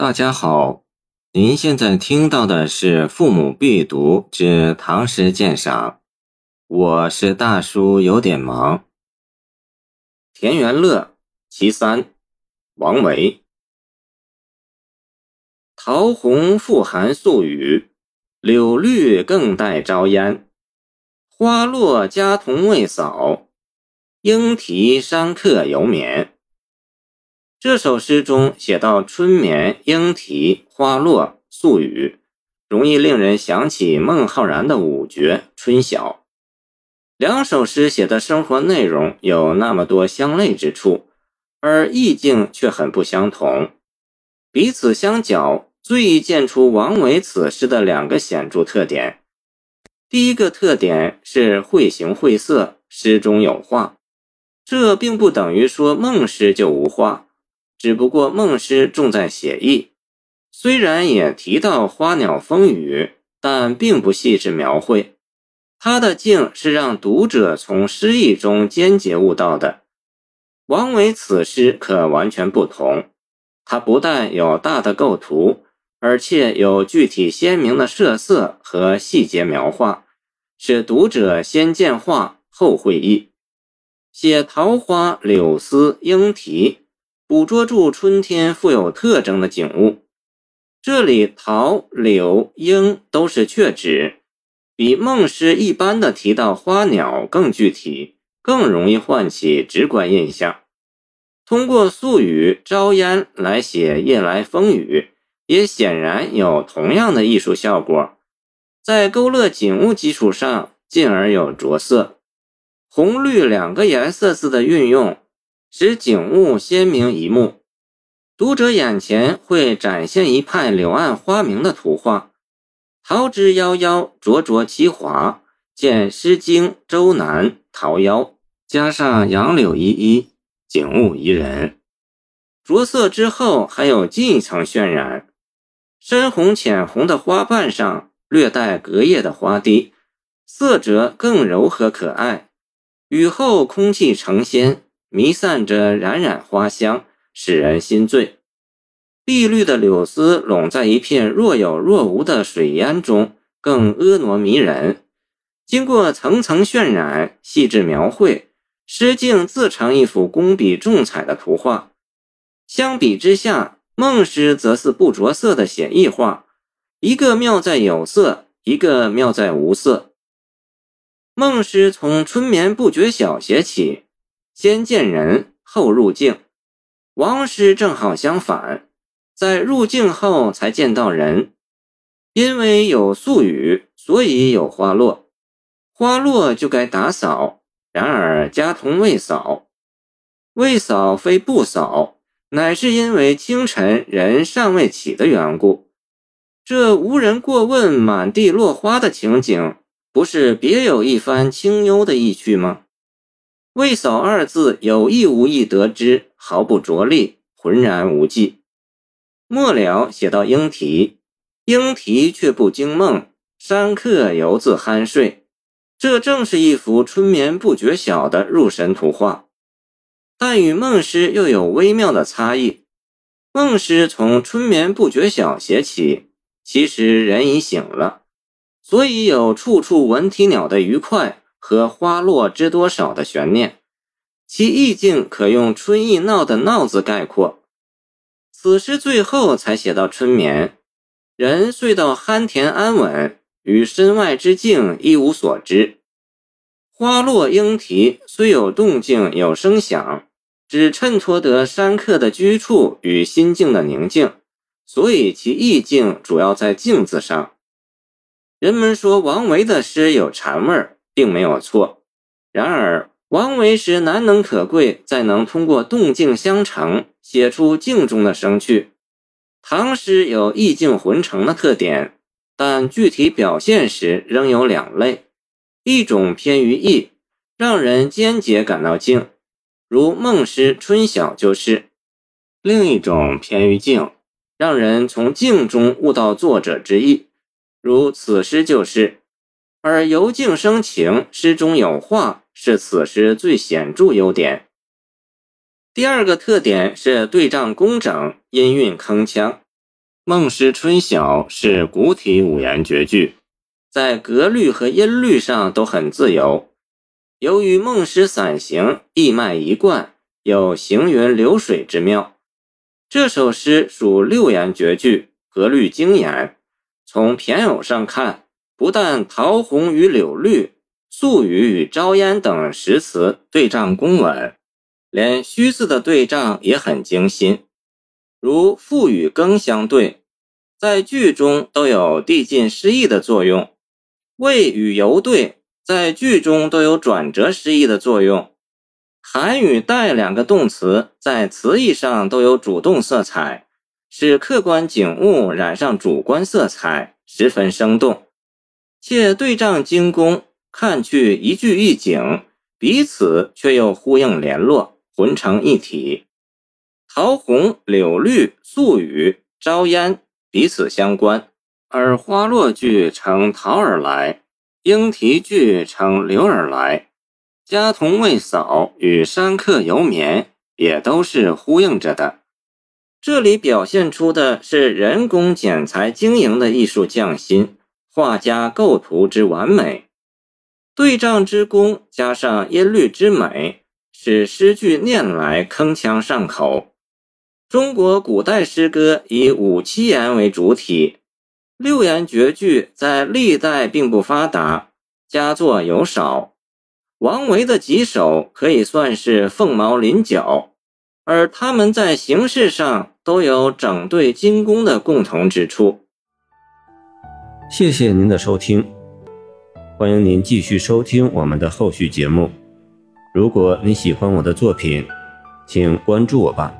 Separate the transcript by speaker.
Speaker 1: 大家好，您现在听到的是《父母必读之唐诗鉴赏》，我是大叔，有点忙。田园乐其三，王维。桃红复含宿雨，柳绿更带朝烟。花落家童未扫，莺啼山客犹眠。这首诗中写到春眠、莺啼、花落、宿雨，容易令人想起孟浩然的五绝《春晓》。两首诗写的生活内容有那么多相类之处，而意境却很不相同。彼此相较，最易见出王维此诗的两个显著特点。第一个特点是绘形绘色，诗中有画。这并不等于说孟诗就无画。只不过孟诗重在写意，虽然也提到花鸟风雨，但并不细致描绘。他的静是让读者从诗意中间接悟到的。王维此诗可完全不同，他不但有大的构图，而且有具体鲜明的设色和细节描画，使读者先见画后会意。写桃花、柳丝、莺啼。捕捉住春天富有特征的景物，这里桃、柳、莺都是确指，比孟诗一般的提到花鸟更具体，更容易唤起直观印象。通过宿雨、朝烟来写夜来风雨，也显然有同样的艺术效果。在勾勒景物基础上，进而有着色，红绿两个颜色字的运用。使景物鲜明一目，读者眼前会展现一派柳暗花明的图画。桃之夭夭，灼灼其华，见《诗经·周南·桃夭》，加上杨柳依依，景物宜人。着色之后还有进一层渲染，深红浅红的花瓣上略带隔叶的花滴，色泽更柔和可爱。雨后空气成仙。弥散着冉冉花香，使人心醉。碧绿的柳丝笼在一片若有若无的水烟中，更婀娜迷人。经过层层渲染、细致描绘，诗境自成一幅工笔重彩的图画。相比之下，孟诗则是不着色的写意画，一个妙在有色，一个妙在无色。孟诗从“春眠不觉晓”写起。先见人后入境，王师正好相反，在入境后才见到人。因为有宿雨，所以有花落，花落就该打扫。然而家童未扫，未扫非不扫，乃是因为清晨人尚未起的缘故。这无人过问，满地落花的情景，不是别有一番清幽的意趣吗？未扫二字有意无意得知，毫不着力，浑然无迹。末了写到莺啼，莺啼却不惊梦，山客犹自酣睡。这正是一幅春眠不觉晓的入神图画，但与孟诗又有微妙的差异。孟诗从春眠不觉晓写起，其实人已醒了，所以有处处闻啼鸟的愉快。和花落知多少的悬念，其意境可用“春意闹”的“闹”字概括。此诗最后才写到春眠，人睡到酣甜安稳，与身外之境一无所知。花落莺啼虽有动静有声响，只衬托得山客的居处与心境的宁静，所以其意境主要在“静”字上。人们说王维的诗有禅味儿。并没有错，然而王维诗难能可贵，在能通过动静相成，写出静中的生趣。唐诗有意境浑成的特点，但具体表现时仍有两类：一种偏于意，让人间接感到静，如孟诗《春晓》就是；另一种偏于静，让人从静中悟到作者之意，如此诗就是。而由静生情，诗中有画，是此诗最显著优点。第二个特点是对仗工整，音韵铿锵。孟诗春晓》是古体五言绝句，在格律和音律上都很自由。由于孟诗散行，意脉一贯，有行云流水之妙。这首诗属六言绝句，格律精严。从骈偶上看，不但桃红与柳绿、素雨与朝烟等诗词对仗工稳，连虚字的对仗也很精心。如赋与更相对，在句中都有递进诗意的作用；谓与犹对。在句中都有转折诗意的作用，含与带两个动词在词义上都有主动色彩，使客观景物染上主观色彩，十分生动。借对仗精工，看去一句一景，彼此却又呼应联络，浑成一体。桃红、柳绿、素雨、朝烟彼此相关，而花落句成桃而来。莺啼句称流而来，家童未扫与山客犹眠也都是呼应着的。这里表现出的是人工剪裁经营的艺术匠心，画家构图之完美，对仗之功加上音律之美，使诗句念来铿锵上口。中国古代诗歌以五七言为主体。六言绝句在历代并不发达，佳作有少。王维的几首可以算是凤毛麟角，而他们在形式上都有整对精工的共同之处。
Speaker 2: 谢谢您的收听，欢迎您继续收听我们的后续节目。如果你喜欢我的作品，请关注我吧。